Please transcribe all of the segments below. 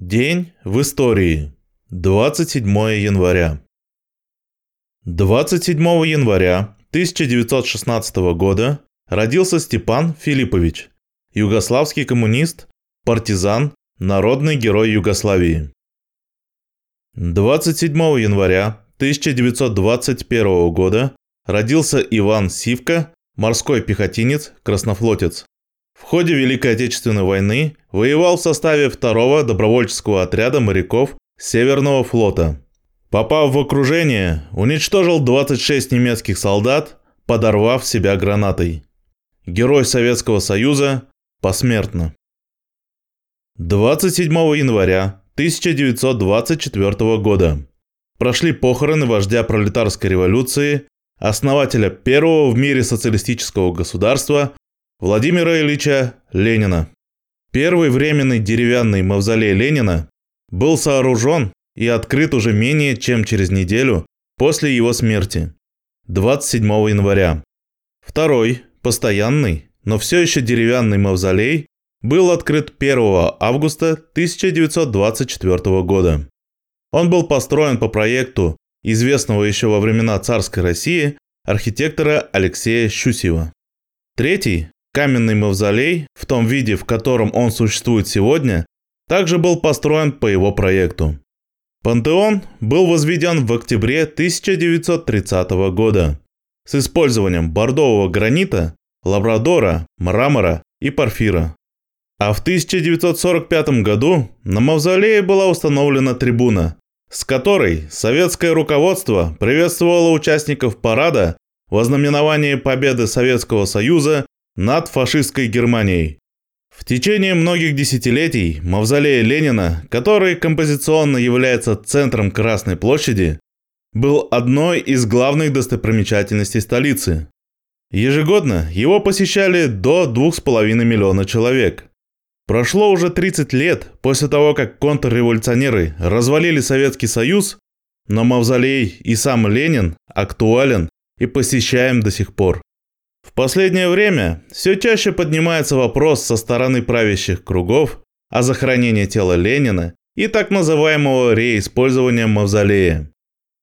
День в истории. 27 января. 27 января 1916 года родился Степан Филиппович, югославский коммунист, партизан, народный герой Югославии. 27 января 1921 года родился Иван Сивка, морской пехотинец, краснофлотец. В ходе Великой Отечественной войны воевал в составе второго добровольческого отряда моряков Северного флота. Попав в окружение, уничтожил 26 немецких солдат, подорвав себя гранатой. Герой Советского Союза посмертно. 27 января 1924 года прошли похороны вождя пролетарской революции, основателя первого в мире социалистического государства Владимира Ильича Ленина. Первый временный деревянный мавзолей Ленина был сооружен и открыт уже менее чем через неделю после его смерти, 27 января. Второй, постоянный, но все еще деревянный мавзолей был открыт 1 августа 1924 года. Он был построен по проекту известного еще во времена царской России архитектора Алексея Щусева. Третий, Каменный мавзолей, в том виде, в котором он существует сегодня, также был построен по его проекту. Пантеон был возведен в октябре 1930 года с использованием бордового гранита, лабрадора, мрамора и порфира. А в 1945 году на мавзолее была установлена трибуна, с которой советское руководство приветствовало участников парада в ознаменовании победы Советского Союза над фашистской Германией. В течение многих десятилетий мавзолей Ленина, который композиционно является центром Красной площади, был одной из главных достопримечательностей столицы. Ежегодно его посещали до 2,5 миллиона человек. Прошло уже 30 лет после того, как контрреволюционеры развалили Советский Союз, но мавзолей и сам Ленин актуален и посещаем до сих пор. В последнее время все чаще поднимается вопрос со стороны правящих кругов о захоронении тела Ленина и так называемого реиспользования мавзолея.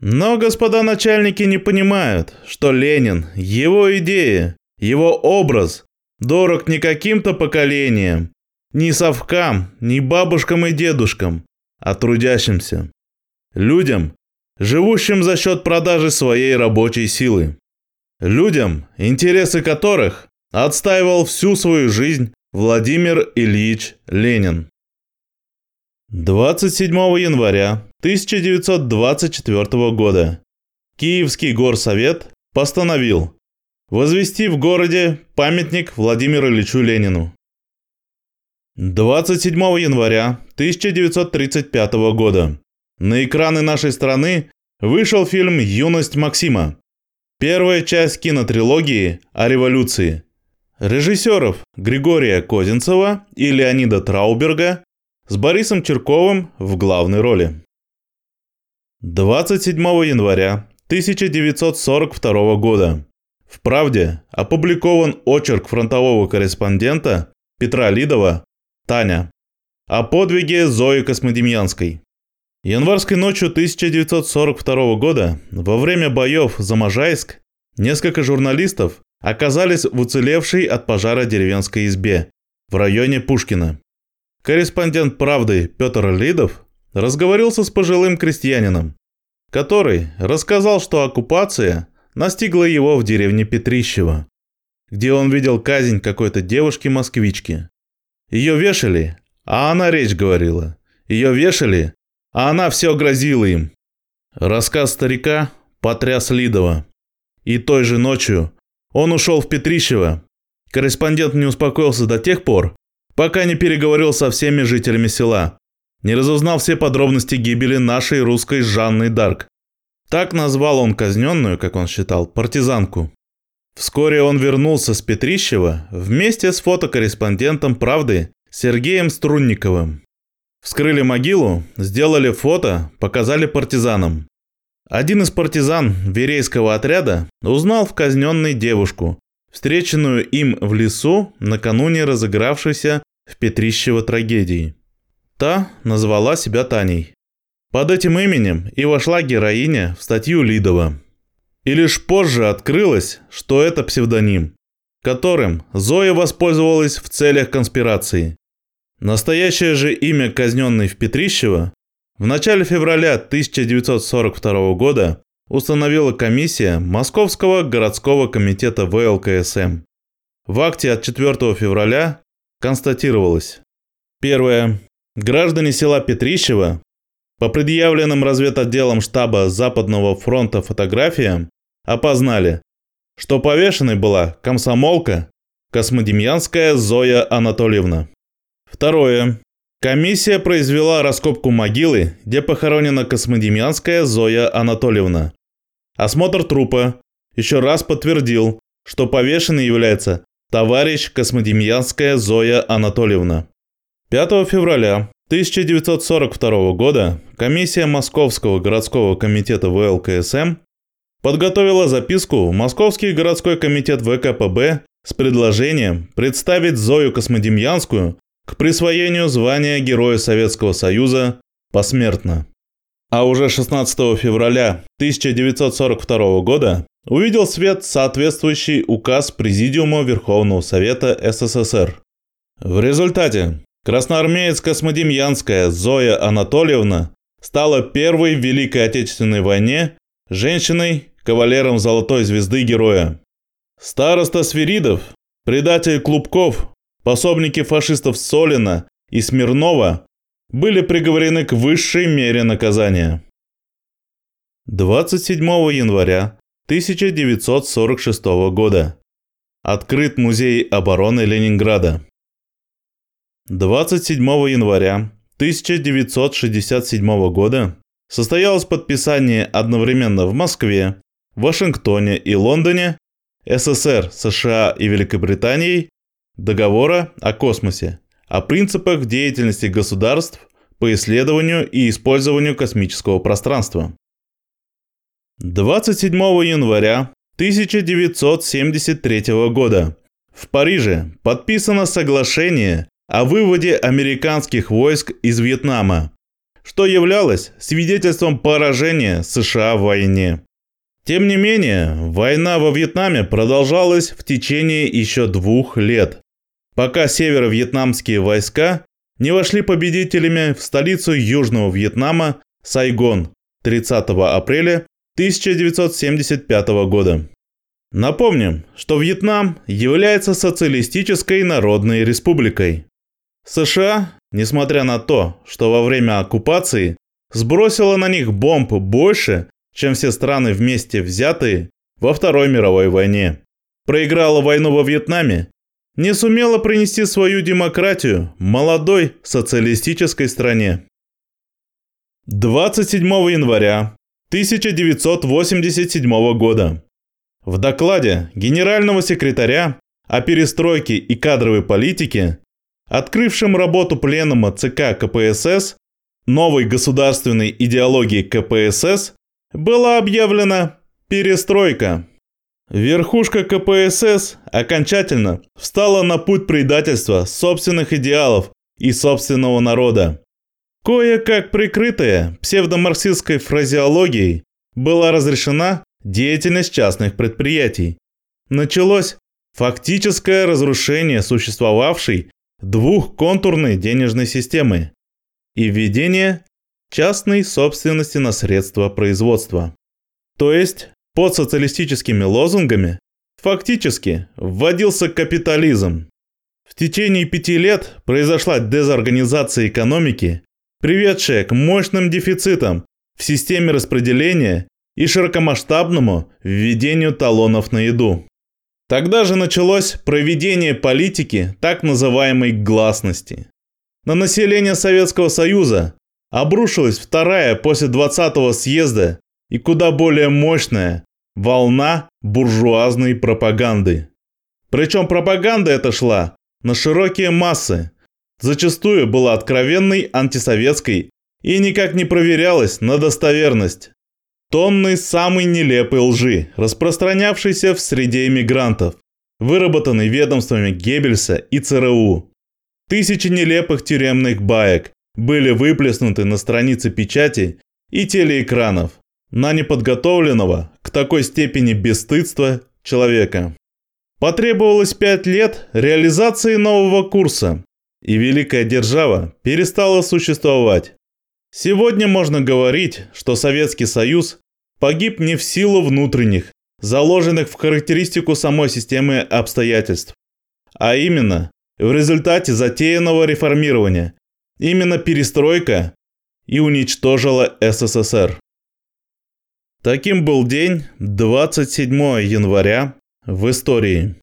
Но господа начальники не понимают, что Ленин, его идея, его образ дорог не каким-то поколениям, ни совкам, ни бабушкам и дедушкам, а трудящимся. Людям, живущим за счет продажи своей рабочей силы. Людям, интересы которых отстаивал всю свою жизнь Владимир Ильич Ленин. 27 января 1924 года Киевский горсовет постановил возвести в городе памятник Владимиру Ильичу Ленину. 27 января 1935 года на экраны нашей страны вышел фильм «Юность Максима», Первая часть кинотрилогии о революции. Режиссеров Григория Козинцева и Леонида Трауберга с Борисом Черковым в главной роли. 27 января 1942 года в «Правде» опубликован очерк фронтового корреспондента Петра Лидова «Таня» о подвиге Зои Космодемьянской. Январской ночью 1942 года, во время боев за Можайск, несколько журналистов оказались в уцелевшей от пожара деревенской избе в районе Пушкина. Корреспондент «Правды» Петр Лидов разговорился с пожилым крестьянином, который рассказал, что оккупация настигла его в деревне Петрищево, где он видел казнь какой-то девушки-москвички. Ее вешали, а она речь говорила. Ее вешали, а она все грозила им. Рассказ старика потряс Лидова. И той же ночью он ушел в Петрищево. Корреспондент не успокоился до тех пор, пока не переговорил со всеми жителями села, не разузнал все подробности гибели нашей русской Жанны Дарк. Так назвал он казненную, как он считал, партизанку. Вскоре он вернулся с Петрищева вместе с фотокорреспондентом «Правды» Сергеем Струнниковым. Вскрыли могилу, сделали фото, показали партизанам. Один из партизан Верейского отряда узнал в казненной девушку, встреченную им в лесу накануне разыгравшейся в Петрищево трагедии. Та назвала себя Таней. Под этим именем и вошла героиня в статью Лидова. И лишь позже открылось, что это псевдоним, которым Зоя воспользовалась в целях конспирации. Настоящее же имя казненной в Петрищево в начале февраля 1942 года установила комиссия Московского городского комитета ВЛКСМ. В акте от 4 февраля констатировалось. Первое. Граждане села Петрищево по предъявленным разведотделом штаба Западного фронта фотографиям опознали, что повешенной была комсомолка Космодемьянская Зоя Анатольевна. Второе. Комиссия произвела раскопку могилы, где похоронена Космодемьянская Зоя Анатольевна. Осмотр трупа еще раз подтвердил, что повешенный является товарищ Космодемьянская Зоя Анатольевна. 5 февраля 1942 года комиссия Московского городского комитета ВЛКСМ подготовила записку в Московский городской комитет ВКПБ с предложением представить Зою Космодемьянскую к присвоению звания Героя Советского Союза посмертно. А уже 16 февраля 1942 года увидел свет соответствующий указ Президиума Верховного Совета СССР. В результате красноармеец Космодемьянская Зоя Анатольевна стала первой в Великой Отечественной войне женщиной, кавалером Золотой Звезды Героя. Староста Свиридов, предатель Клубков, пособники фашистов Солина и Смирнова были приговорены к высшей мере наказания. 27 января 1946 года. Открыт музей обороны Ленинграда. 27 января 1967 года состоялось подписание одновременно в Москве, Вашингтоне и Лондоне СССР, США и Великобританией договора о космосе, о принципах деятельности государств по исследованию и использованию космического пространства. 27 января 1973 года в Париже подписано соглашение о выводе американских войск из Вьетнама, что являлось свидетельством поражения США в войне. Тем не менее, война во Вьетнаме продолжалась в течение еще двух лет, пока северо-вьетнамские войска не вошли победителями в столицу Южного Вьетнама Сайгон 30 апреля 1975 года. Напомним, что Вьетнам является социалистической народной республикой. США, несмотря на то, что во время оккупации сбросила на них бомб больше, чем все страны вместе взятые во Второй мировой войне, проиграла войну во Вьетнаме не сумела принести свою демократию молодой социалистической стране. 27 января 1987 года в докладе генерального секретаря о перестройке и кадровой политике, открывшем работу пленума ЦК КПСС, новой государственной идеологии КПСС, была объявлена перестройка. Верхушка КПСС окончательно встала на путь предательства собственных идеалов и собственного народа. Кое-как прикрытая псевдомарксистской фразеологией была разрешена деятельность частных предприятий. Началось фактическое разрушение существовавшей двухконтурной денежной системы и введение частной собственности на средства производства. То есть под социалистическими лозунгами фактически вводился капитализм. В течение пяти лет произошла дезорганизация экономики, приведшая к мощным дефицитам в системе распределения и широкомасштабному введению талонов на еду. Тогда же началось проведение политики так называемой гласности. На население Советского Союза обрушилась вторая после 20-го съезда и куда более мощная волна буржуазной пропаганды. Причем пропаганда эта шла на широкие массы, зачастую была откровенной антисоветской и никак не проверялась на достоверность. Тонны самой нелепой лжи, распространявшейся в среде иммигрантов, выработанной ведомствами Геббельса и ЦРУ. Тысячи нелепых тюремных баек, были выплеснуты на страницы печати и телеэкранов на неподготовленного к такой степени бесстыдства человека. Потребовалось пять лет реализации нового курса, и Великая Держава перестала существовать. Сегодня можно говорить, что Советский Союз погиб не в силу внутренних, заложенных в характеристику самой системы обстоятельств, а именно в результате затеянного реформирования. Именно перестройка и уничтожила СССР. Таким был день 27 января в истории.